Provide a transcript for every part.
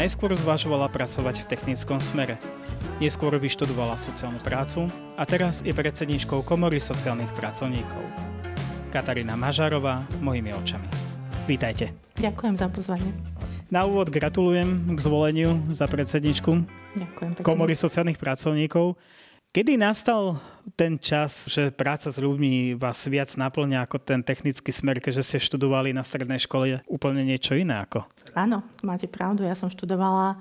Najskôr zvažovala pracovať v technickom smere. Neskôr vyštudovala sociálnu prácu a teraz je predsedničkou Komory sociálnych pracovníkov. Katarína Mažárová, mojimi očami. Vítajte. Ďakujem za pozvanie. Na úvod gratulujem k zvoleniu za predsedničku Ďakujem pekne. Komory sociálnych pracovníkov. Kedy nastal ten čas, že práca s ľuďmi vás viac naplňa ako ten technický smer, keďže ste študovali na strednej škole úplne niečo iné ako? Áno, máte pravdu. Ja som študovala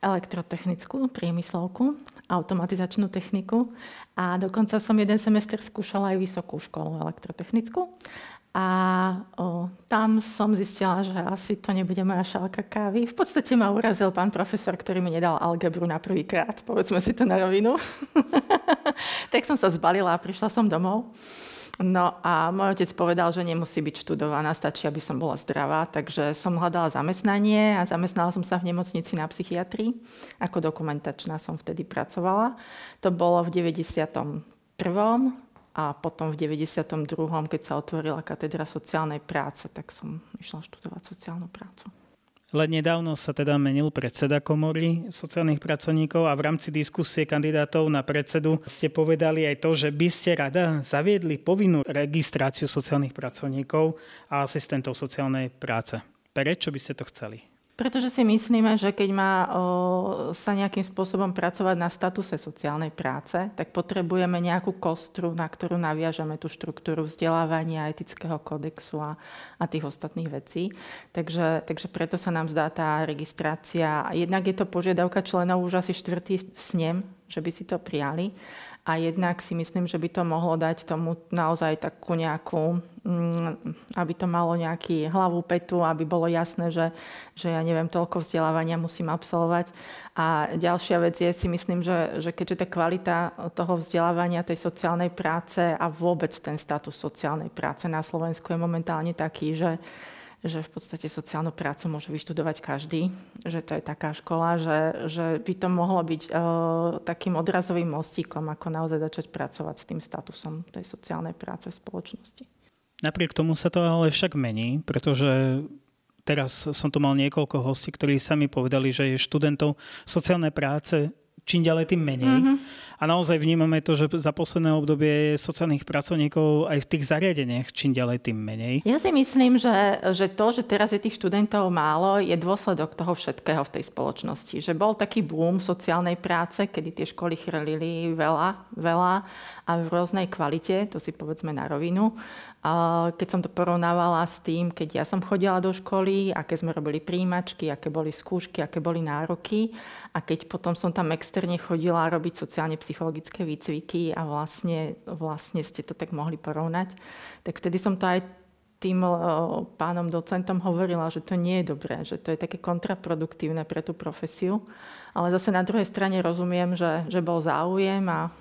elektrotechnickú priemyslovku, automatizačnú techniku a dokonca som jeden semester skúšala aj vysokú školu elektrotechnickú. A o, tam som zistila, že asi to nebude moja šálka kávy. V podstate ma urazil pán profesor, ktorý mi nedal algebru na prvýkrát, povedzme si to na rovinu. tak som sa zbalila a prišla som domov. No a môj otec povedal, že nemusí byť študovaná, stačí, aby som bola zdravá, takže som hľadala zamestnanie a zamestnala som sa v nemocnici na psychiatrii. Ako dokumentačná som vtedy pracovala. To bolo v 91 a potom v 92., keď sa otvorila katedra sociálnej práce, tak som išla študovať sociálnu prácu. Len nedávno sa teda menil predseda komory sociálnych pracovníkov a v rámci diskusie kandidátov na predsedu ste povedali aj to, že by ste rada zaviedli povinnú registráciu sociálnych pracovníkov a asistentov sociálnej práce. Prečo by ste to chceli? Pretože si myslíme, že keď má o, sa nejakým spôsobom pracovať na statuse sociálnej práce, tak potrebujeme nejakú kostru, na ktorú naviažeme tú štruktúru vzdelávania, etického kodexu a, a tých ostatných vecí. Takže, takže preto sa nám zdá tá registrácia. Jednak je to požiadavka členov už asi štvrtý snem, že by si to prijali a jednak si myslím, že by to mohlo dať tomu naozaj takú nejakú, mm, aby to malo nejaký hlavu petu, aby bolo jasné, že, že ja neviem, toľko vzdelávania musím absolvovať. A ďalšia vec je, si myslím, že, že keďže tá kvalita toho vzdelávania, tej sociálnej práce a vôbec ten status sociálnej práce na Slovensku je momentálne taký, že že v podstate sociálnu prácu môže vyštudovať každý, že to je taká škola, že, že by to mohlo byť uh, takým odrazovým mostíkom, ako naozaj začať pracovať s tým statusom tej sociálnej práce v spoločnosti. Napriek tomu sa to ale však mení, pretože teraz som tu mal niekoľko hostí, ktorí sami povedali, že je študentov sociálnej práce čím ďalej tým menej. Mm-hmm. A naozaj vnímame to, že za posledné obdobie je sociálnych pracovníkov aj v tých zariadeniach čím ďalej tým menej. Ja si myslím, že, že to, že teraz je tých študentov málo, je dôsledok toho všetkého v tej spoločnosti. Že bol taký boom sociálnej práce, kedy tie školy chrlili veľa, veľa a v rôznej kvalite, to si povedzme na rovinu. Keď som to porovnávala s tým, keď ja som chodila do školy, aké sme robili príjimačky, aké boli skúšky, aké boli nároky a keď potom som tam externe chodila robiť sociálne-psychologické výcviky a vlastne, vlastne ste to tak mohli porovnať, tak vtedy som to aj tým pánom docentom hovorila, že to nie je dobré, že to je také kontraproduktívne pre tú profesiu. Ale zase na druhej strane rozumiem, že, že bol záujem a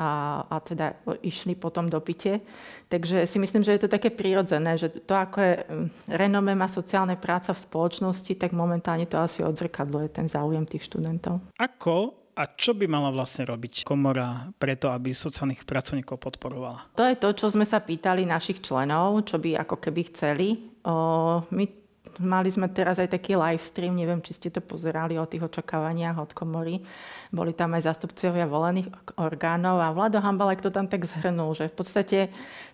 a, a teda išli potom do pite. Takže si myslím, že je to také prirodzené, že to, ako je mm, renome má sociálne práca v spoločnosti, tak momentálne to asi odzrkadluje ten záujem tých študentov. Ako a čo by mala vlastne robiť komora preto, aby sociálnych pracovníkov podporovala? To je to, čo sme sa pýtali našich členov, čo by ako keby chceli. O, my Mali sme teraz aj taký live stream, neviem, či ste to pozerali o tých očakávaniach od komory. Boli tam aj zastupcovia volených orgánov a Vlado Hambalek to tam tak zhrnul, že v podstate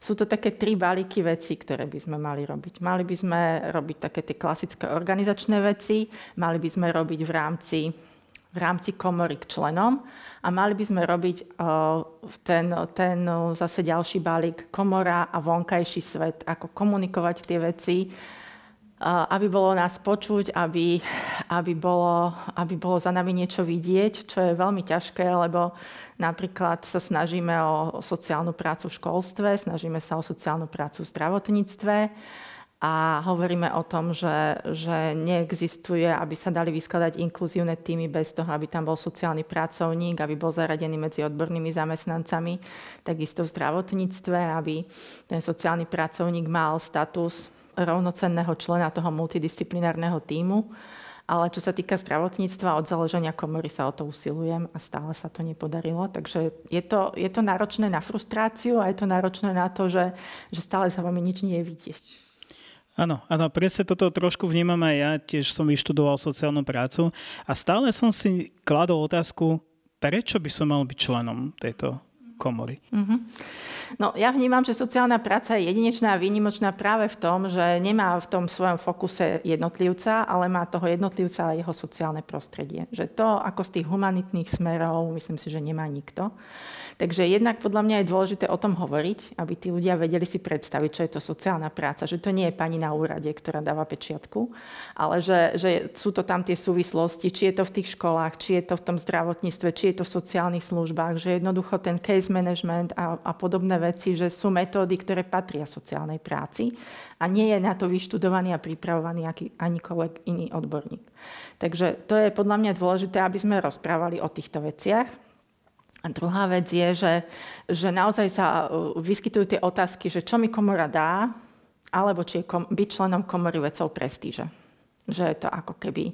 sú to také tri balíky veci, ktoré by sme mali robiť. Mali by sme robiť také tie klasické organizačné veci, mali by sme robiť v rámci v rámci komory k členom a mali by sme robiť ten, ten zase ďalší balík komora a vonkajší svet, ako komunikovať tie veci, aby bolo nás počuť, aby, aby, bolo, aby bolo za nami niečo vidieť, čo je veľmi ťažké, lebo napríklad sa snažíme o sociálnu prácu v školstve, snažíme sa o sociálnu prácu v zdravotníctve a hovoríme o tom, že, že neexistuje, aby sa dali vyskladať inkluzívne týmy bez toho, aby tam bol sociálny pracovník, aby bol zaradený medzi odbornými zamestnancami, takisto v zdravotníctve, aby ten sociálny pracovník mal status rovnocenného člena toho multidisciplinárneho týmu. Ale čo sa týka zdravotníctva, od založenia komory sa o to usilujem a stále sa to nepodarilo. Takže je to, je to náročné na frustráciu a je to náročné na to, že, že stále sa vami nič nie je vidieť. Áno, áno, presne toto trošku vnímam aj ja, tiež som vyštudoval sociálnu prácu a stále som si kladol otázku, prečo by som mal byť členom tejto komory. Mm-hmm. No, ja vnímam, že sociálna práca je jedinečná a výnimočná práve v tom, že nemá v tom svojom fokuse jednotlivca, ale má toho jednotlivca a jeho sociálne prostredie. Že to, ako z tých humanitných smerov, myslím si, že nemá nikto. Takže jednak podľa mňa je dôležité o tom hovoriť, aby tí ľudia vedeli si predstaviť, čo je to sociálna práca. Že to nie je pani na úrade, ktorá dáva pečiatku, ale že, že sú to tam tie súvislosti, či je to v tých školách, či je to v tom zdravotníctve, či je to v sociálnych službách, že jednoducho ten case management a, a podobné veci, že sú metódy, ktoré patria sociálnej práci a nie je na to vyštudovaný a pripravovaný aký, anikoľvek iný odborník. Takže to je podľa mňa dôležité, aby sme rozprávali o týchto veciach a druhá vec je, že, že naozaj sa uh, vyskytujú tie otázky, že čo mi komora dá, alebo či je kom, byť členom komory vecou prestíže. Že je to ako keby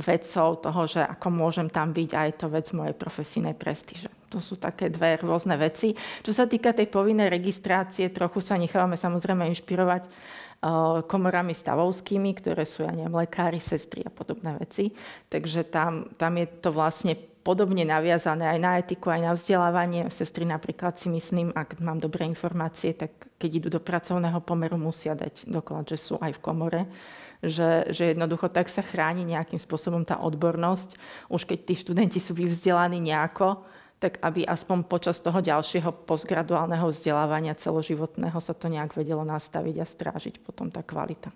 vecou toho, že ako môžem tam byť a je to vec mojej profesijnej prestíže. To sú také dve rôzne veci. Čo sa týka tej povinnej registrácie, trochu sa nechávame samozrejme inšpirovať uh, komorami stavovskými, ktoré sú, ja neviem, lekári, sestry a podobné veci. Takže tam, tam je to vlastne podobne naviazané aj na etiku, aj na vzdelávanie. Sestry napríklad si myslím, ak mám dobré informácie, tak keď idú do pracovného pomeru, musia dať doklad, že sú aj v komore. Že, že jednoducho tak sa chráni nejakým spôsobom tá odbornosť. Už keď tí študenti sú vyvzdelaní nejako, tak aby aspoň počas toho ďalšieho postgraduálneho vzdelávania celoživotného sa to nejak vedelo nastaviť a strážiť potom tá kvalita.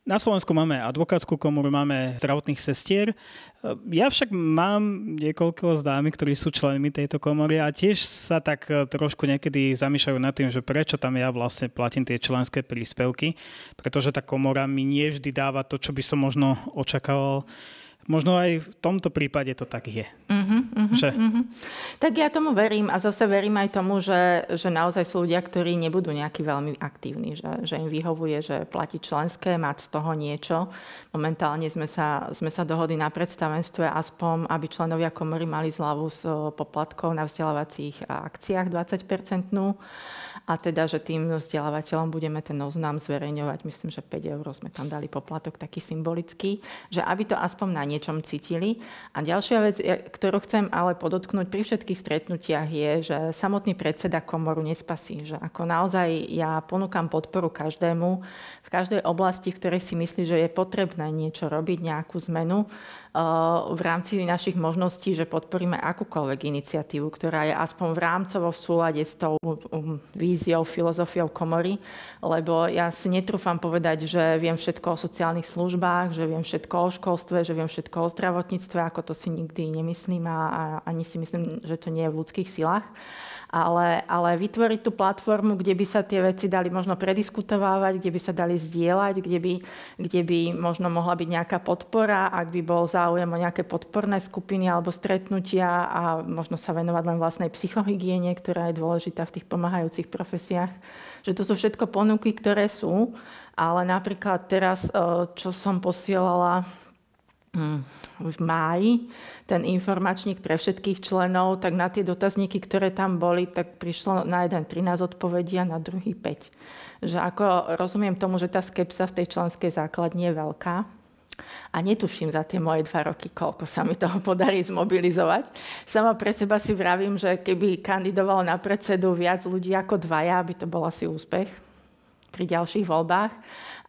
Na Slovensku máme advokátsku komoru, máme zdravotných sestier. Ja však mám niekoľko známy, ktorí sú členmi tejto komory a tiež sa tak trošku niekedy zamýšľajú nad tým, že prečo tam ja vlastne platím tie členské príspevky, pretože tá komora mi nie vždy dáva to, čo by som možno očakával možno aj v tomto prípade to tak je. Uh-huh, uh-huh, že... uh-huh. Tak ja tomu verím a zase verím aj tomu, že, že naozaj sú ľudia, ktorí nebudú nejaký veľmi aktívni, že, že im vyhovuje, že platí členské, mať z toho niečo. Momentálne sme sa, sme sa dohodli na predstavenstve aspoň, aby členovia komory mali zľavu z poplatkov na vzdelávacích akciách 20-percentnú a teda, že tým vzdelávateľom budeme ten oznám zverejňovať, myslím, že 5 eur sme tam dali poplatok taký symbolický, že aby to aspoň na niečom cítili. A ďalšia vec, ktorú chcem ale podotknúť pri všetkých stretnutiach je, že samotný predseda komoru nespasí, že ako naozaj ja ponúkam podporu každému v každej oblasti, v ktorej si myslí, že je potrebné niečo robiť, nejakú zmenu v rámci našich možností, že podporíme akúkoľvek iniciatívu, ktorá je aspoň v rámcovo v súlade s tou um, víziou, filozofiou komory, lebo ja si netrúfam povedať, že viem všetko o sociálnych službách, že viem všetko o školstve, že viem všetko o zdravotníctve, ako to si nikdy nemyslím a, a ani si myslím, že to nie je v ľudských silách ale, ale vytvoriť tú platformu, kde by sa tie veci dali možno prediskutovávať, kde by sa dali zdieľať, kde by, kde by možno mohla byť nejaká podpora, ak by bol záujem o nejaké podporné skupiny alebo stretnutia a možno sa venovať len vlastnej psychohygiene, ktorá je dôležitá v tých pomáhajúcich profesiách. Že to sú všetko ponuky, ktoré sú, ale napríklad teraz, eh, čo som posielala v máji, ten informačník pre všetkých členov, tak na tie dotazníky, ktoré tam boli, tak prišlo na jeden 13 odpovedí a na druhý 5. Že ako rozumiem tomu, že tá skepsa v tej členskej základni je veľká, a netuším za tie moje dva roky, koľko sa mi toho podarí zmobilizovať. Sama pre seba si vravím, že keby kandidovalo na predsedu viac ľudí ako dvaja, by to bol asi úspech pri ďalších voľbách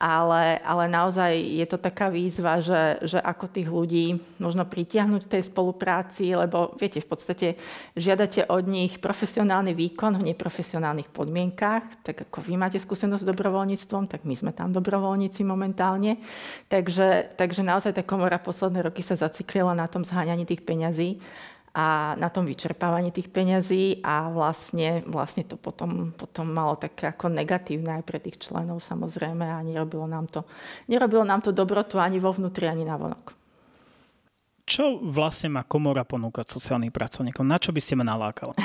ale, ale naozaj je to taká výzva, že, že ako tých ľudí možno pritiahnuť k tej spolupráci, lebo viete, v podstate žiadate od nich profesionálny výkon v neprofesionálnych podmienkách, tak ako vy máte skúsenosť s dobrovoľníctvom, tak my sme tam dobrovoľníci momentálne. Takže, takže naozaj tá komora posledné roky sa zaciklila na tom zháňaní tých peňazí a na tom vyčerpávaní tých peňazí a vlastne, vlastne to potom, potom malo také ako negatívne aj pre tých členov samozrejme a nerobilo nám to, nerobilo nám to dobrotu ani vo vnútri, ani na vonok. Čo vlastne má komora ponúkať sociálnym pracovníkom? Na čo by ste ma nalákali?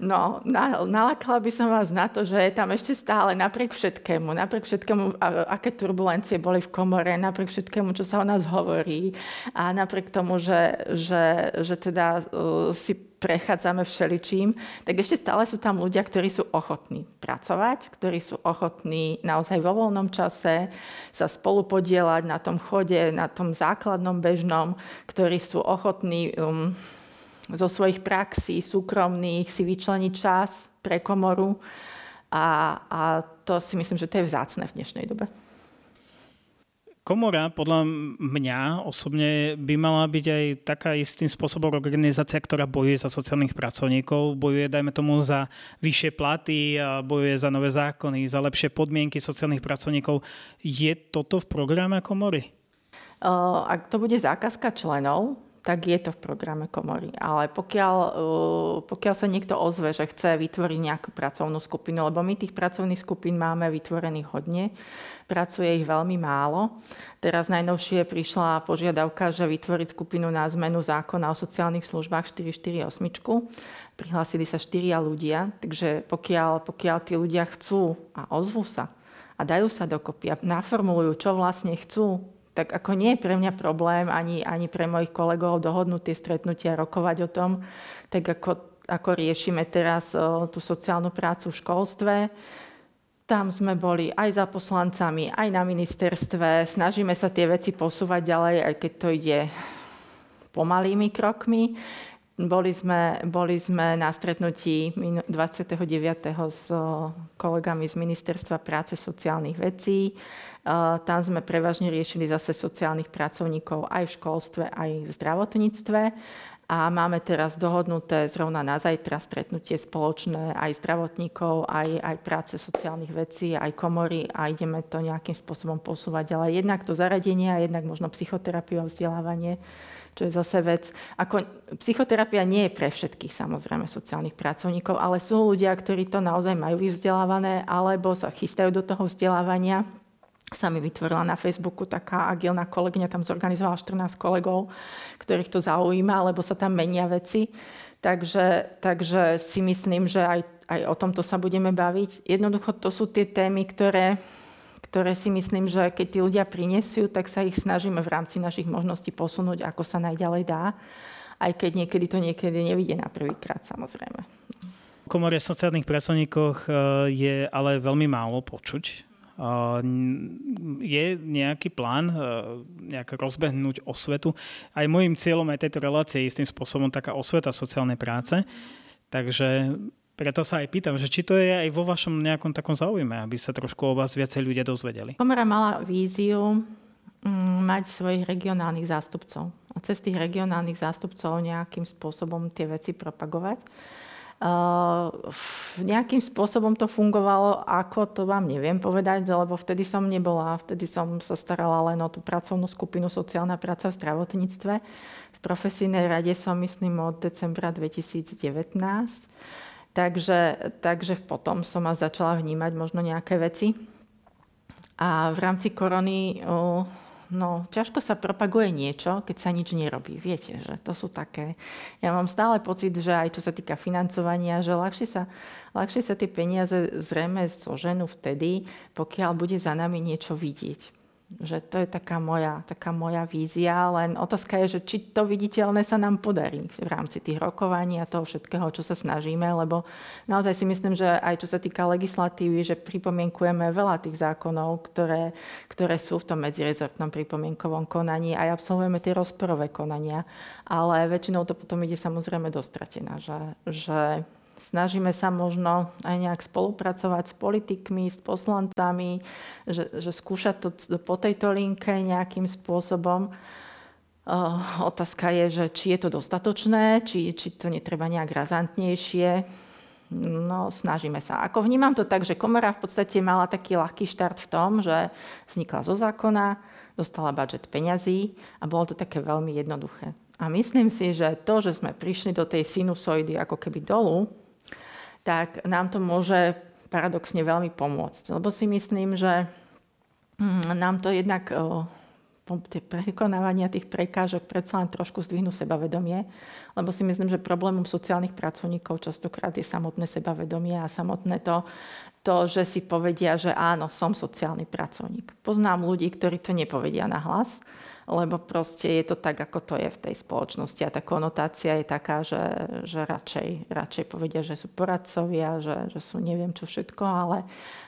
No, nalakala by som vás na to, že je tam ešte stále napriek všetkému, napriek všetkému, aké turbulencie boli v komore, napriek všetkému, čo sa o nás hovorí a napriek tomu, že, že, že teda uh, si prechádzame všeličím, tak ešte stále sú tam ľudia, ktorí sú ochotní pracovať, ktorí sú ochotní naozaj vo voľnom čase sa spolu podielať na tom chode, na tom základnom bežnom, ktorí sú ochotní um, zo svojich praxí súkromných si vyčleniť čas pre komoru a, a to si myslím, že to je vzácne v dnešnej dobe. Komora podľa mňa osobne by mala byť aj taká istým spôsobom organizácia, ktorá bojuje za sociálnych pracovníkov, bojuje, dajme tomu, za vyššie platy, bojuje za nové zákony, za lepšie podmienky sociálnych pracovníkov. Je toto v programe komory? Ak to bude zákazka členov, tak je to v programe komory. Ale pokiaľ, uh, pokiaľ sa niekto ozve, že chce vytvoriť nejakú pracovnú skupinu, lebo my tých pracovných skupín máme vytvorených hodne, pracuje ich veľmi málo. Teraz najnovšie prišla požiadavka, že vytvoriť skupinu na zmenu zákona o sociálnych službách 448. Prihlásili sa štyria ľudia, takže pokiaľ, pokiaľ tí ľudia chcú a ozvú sa a dajú sa dokopy a naformulujú, čo vlastne chcú, tak ako nie je pre mňa problém ani, ani pre mojich kolegov dohodnúť tie stretnutia, rokovať o tom, tak ako, ako riešime teraz o, tú sociálnu prácu v školstve. Tam sme boli aj za poslancami, aj na ministerstve. Snažíme sa tie veci posúvať ďalej, aj keď to ide pomalými krokmi. Boli sme, boli sme na stretnutí 29. s kolegami z Ministerstva práce sociálnych vecí. Tam sme prevažne riešili zase sociálnych pracovníkov aj v školstve, aj v zdravotníctve. A máme teraz dohodnuté zrovna na zajtra stretnutie spoločné aj zdravotníkov, aj, aj práce sociálnych vecí, aj komory a ideme to nejakým spôsobom posúvať. Ale jednak to zaradenie a jednak možno psychoterapiu a vzdelávanie čo je zase vec, ako psychoterapia nie je pre všetkých samozrejme sociálnych pracovníkov, ale sú ľudia, ktorí to naozaj majú vyvzdelávané alebo sa chystajú do toho vzdelávania. Sa mi vytvorila na Facebooku taká agilná kolegyňa, tam zorganizovala 14 kolegov, ktorých to zaujíma, lebo sa tam menia veci. Takže, takže si myslím, že aj, aj o tomto sa budeme baviť. Jednoducho to sú tie témy, ktoré ktoré si myslím, že keď tí ľudia prinesú, tak sa ich snažíme v rámci našich možností posunúť, ako sa najďalej dá, aj keď niekedy to niekedy nevidie na prvýkrát samozrejme. Komore sociálnych pracovníkoch e, je ale veľmi málo počuť. E, je nejaký plán e, nejak rozbehnúť osvetu? Aj môjim cieľom aj tejto relácie je istým spôsobom taká osveta sociálnej práce. Takže preto sa aj pýtam, že či to je aj vo vašom nejakom takom záujme, aby sa trošku o vás viacej ľudia dozvedeli. Komora mala víziu mm, mať svojich regionálnych zástupcov a cez tých regionálnych zástupcov nejakým spôsobom tie veci propagovať. Uh, nejakým spôsobom to fungovalo, ako to vám neviem povedať, lebo vtedy som nebola, vtedy som sa starala len o tú pracovnú skupinu sociálna práca v zdravotníctve. V profesijnej rade som, myslím, od decembra 2019. Takže, takže potom som ma začala vnímať možno nejaké veci. A v rámci korony no, ťažko sa propaguje niečo, keď sa nič nerobí. Viete, že to sú také... Ja mám stále pocit, že aj čo sa týka financovania, že ľahšie sa, ľahšie sa tie peniaze zrejme zoženú vtedy, pokiaľ bude za nami niečo vidieť že to je taká moja, taká moja vízia, len otázka je, že či to viditeľné sa nám podarí v rámci tých rokovaní a toho všetkého, čo sa snažíme, lebo naozaj si myslím, že aj čo sa týka legislatívy, že pripomienkujeme veľa tých zákonov, ktoré, ktoré sú v tom medzirezortnom pripomienkovom konaní aj absolvujeme tie rozporové konania, ale väčšinou to potom ide samozrejme dostratená, že, že Snažíme sa možno aj nejak spolupracovať s politikmi, s poslancami, že, že skúšať to po tejto linke nejakým spôsobom. Uh, otázka je, že či je to dostatočné, či, či to netreba nejak razantnejšie. No, snažíme sa. Ako vnímam to tak, že komora v podstate mala taký ľahký štart v tom, že vznikla zo zákona, dostala budget peňazí a bolo to také veľmi jednoduché. A myslím si, že to, že sme prišli do tej sinusoidy ako keby dolu, tak nám to môže paradoxne veľmi pomôcť. Lebo si myslím, že mm, nám to jednak tie prekonávania tých prekážok predsa len trošku zdvihnú sebavedomie, lebo si myslím, že problémom sociálnych pracovníkov častokrát je samotné sebavedomie a samotné to, to, že si povedia, že áno, som sociálny pracovník. Poznám ľudí, ktorí to nepovedia na hlas, lebo proste je to tak, ako to je v tej spoločnosti. A tá konotácia je taká, že, že radšej, radšej povedia, že sú poradcovia, že, že sú neviem čo všetko, ale,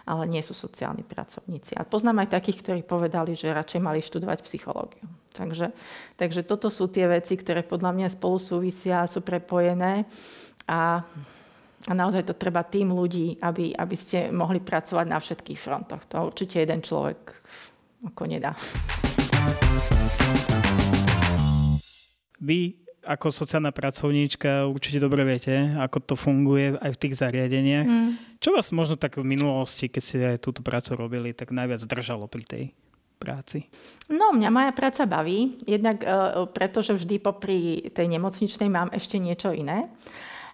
ale nie sú sociálni pracovníci. A poznám aj takých, ktorí povedali, že radšej mali študovať psychológiu. Takže, takže toto sú tie veci, ktoré podľa mňa spolu súvisia a sú prepojené. A a naozaj to treba tým ľudí, aby, aby ste mohli pracovať na všetkých frontoch. To určite jeden človek ako nedá. Vy ako sociálna pracovníčka určite dobre viete, ako to funguje aj v tých zariadeniach. Mm. Čo vás možno tak v minulosti, keď ste aj túto prácu robili, tak najviac držalo pri tej práci? No, mňa moja práca baví, jednak uh, pretože vždy popri tej nemocničnej mám ešte niečo iné.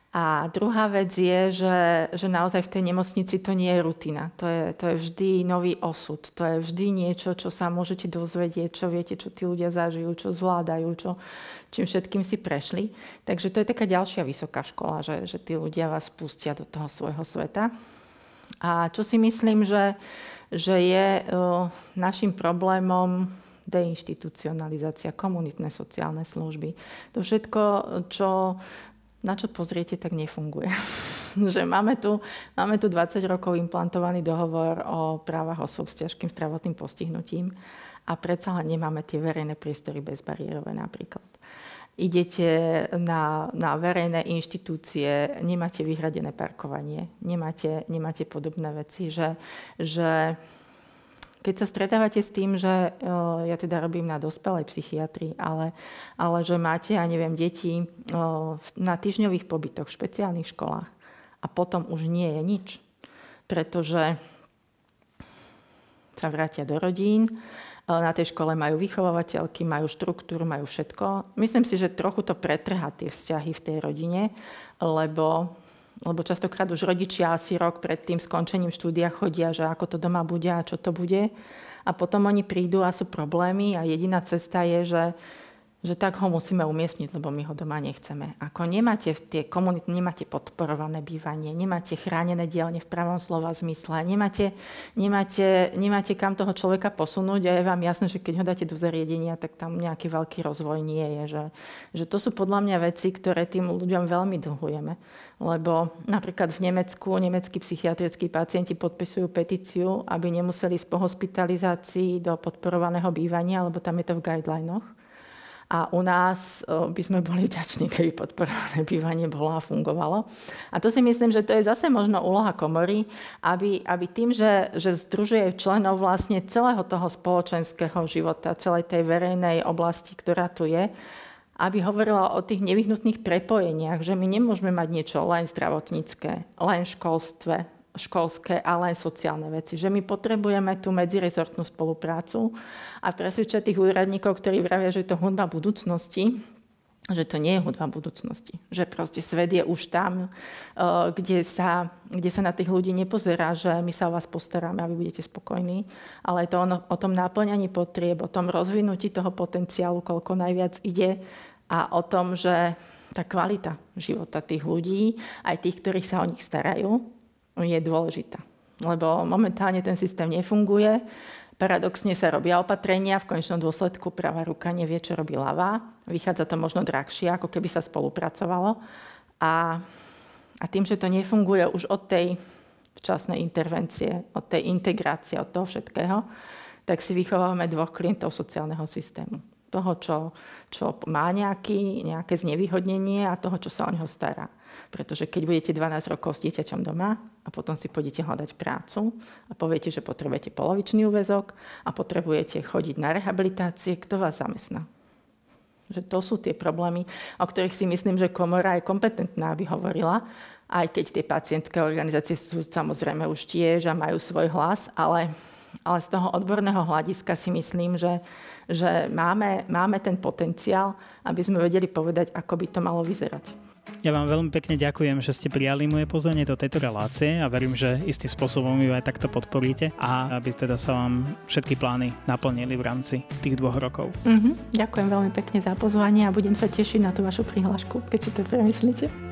A druhá vec je, že, že naozaj v tej nemocnici to nie je rutina. To je, to je vždy nový osud. To je vždy niečo, čo sa môžete dozvedieť, čo viete, čo tí ľudia zažijú, čo zvládajú, čo, čím všetkým si prešli. Takže to je taká ďalšia vysoká škola, že, že tí ľudia vás pustia do toho svojho sveta. A čo si myslím, že, že je uh, našim problémom deinstitucionalizácia, komunitné sociálne služby. To všetko, čo na čo pozriete, tak nefunguje. že máme tu, máme tu 20 rokov implantovaný dohovor o právach osôb s ťažkým zdravotným postihnutím a predsa len nemáme tie verejné priestory bezbariérové napríklad. Idete na, na verejné inštitúcie, nemáte vyhradené parkovanie, nemáte, nemáte podobné veci, že, že keď sa stretávate s tým, že ja teda robím na dospelej psychiatrii, ale, ale že máte, ja neviem, deti na týždňových pobytoch v špeciálnych školách a potom už nie je nič, pretože sa vrátia do rodín, na tej škole majú vychovávateľky, majú štruktúru, majú všetko. Myslím si, že trochu to pretrhá tie vzťahy v tej rodine, lebo lebo častokrát už rodičia asi rok pred tým skončením štúdia chodia, že ako to doma bude a čo to bude. A potom oni prídu a sú problémy a jediná cesta je, že že tak ho musíme umiestniť, lebo my ho doma nechceme. Ako nemáte tie komunity, nemáte podporované bývanie, nemáte chránené dielne v pravom slova zmysle, nemáte, nemáte, nemáte kam toho človeka posunúť a je vám jasné, že keď ho dáte do zariadenia, tak tam nejaký veľký rozvoj nie je. Že, že to sú podľa mňa veci, ktoré tým ľuďom veľmi dlhujeme. Lebo napríklad v Nemecku nemeckí psychiatrickí pacienti podpisujú petíciu, aby nemuseli z po hospitalizácii do podporovaného bývania, lebo tam je to v guidelinoch a u nás by sme boli vďační, keby podporované bývanie bolo a fungovalo. A to si myslím, že to je zase možno úloha komory, aby, aby tým, že, že združuje členov vlastne celého toho spoločenského života, celej tej verejnej oblasti, ktorá tu je, aby hovorila o tých nevyhnutných prepojeniach, že my nemôžeme mať niečo len zdravotnícke, len školstve, školské, ale aj sociálne veci. Že my potrebujeme tú medzirezortnú spoluprácu a presvedčať tých úradníkov, ktorí vravia, že je to hudba budúcnosti, že to nie je hudba budúcnosti. Že proste svet je už tam, eh, kde sa, kde sa na tých ľudí nepozerá, že my sa o vás postaráme a vy budete spokojní, ale je to ono, o tom náplňaní potrieb, o tom rozvinutí toho potenciálu, koľko najviac ide a o tom, že tá kvalita života tých ľudí, aj tých, ktorí sa o nich starajú, je dôležitá. Lebo momentálne ten systém nefunguje. Paradoxne sa robia opatrenia, v konečnom dôsledku pravá ruka nevie, čo robí ľavá. Vychádza to možno drahšie, ako keby sa spolupracovalo. A, a tým, že to nefunguje už od tej včasnej intervencie, od tej integrácie, od toho všetkého, tak si vychovávame dvoch klientov sociálneho systému. Toho, čo, čo má nejaký, nejaké znevýhodnenie a toho, čo sa o neho stará. Pretože keď budete 12 rokov s dieťaťom doma a potom si pôjdete hľadať prácu a poviete, že potrebujete polovičný úvezok a potrebujete chodiť na rehabilitácie, kto vás zamestná? Že to sú tie problémy, o ktorých si myslím, že komora je kompetentná, aby hovorila, aj keď tie pacientské organizácie sú samozrejme už tiež a majú svoj hlas, ale, ale z toho odborného hľadiska si myslím, že, že máme, máme ten potenciál, aby sme vedeli povedať, ako by to malo vyzerať. Ja vám veľmi pekne ďakujem, že ste prijali moje pozvanie do tejto relácie a verím, že istým spôsobom ju aj takto podporíte a aby teda sa vám všetky plány naplnili v rámci tých dvoch rokov. Mm-hmm. Ďakujem veľmi pekne za pozvanie a budem sa tešiť na tú vašu prihlášku, keď si to premyslíte.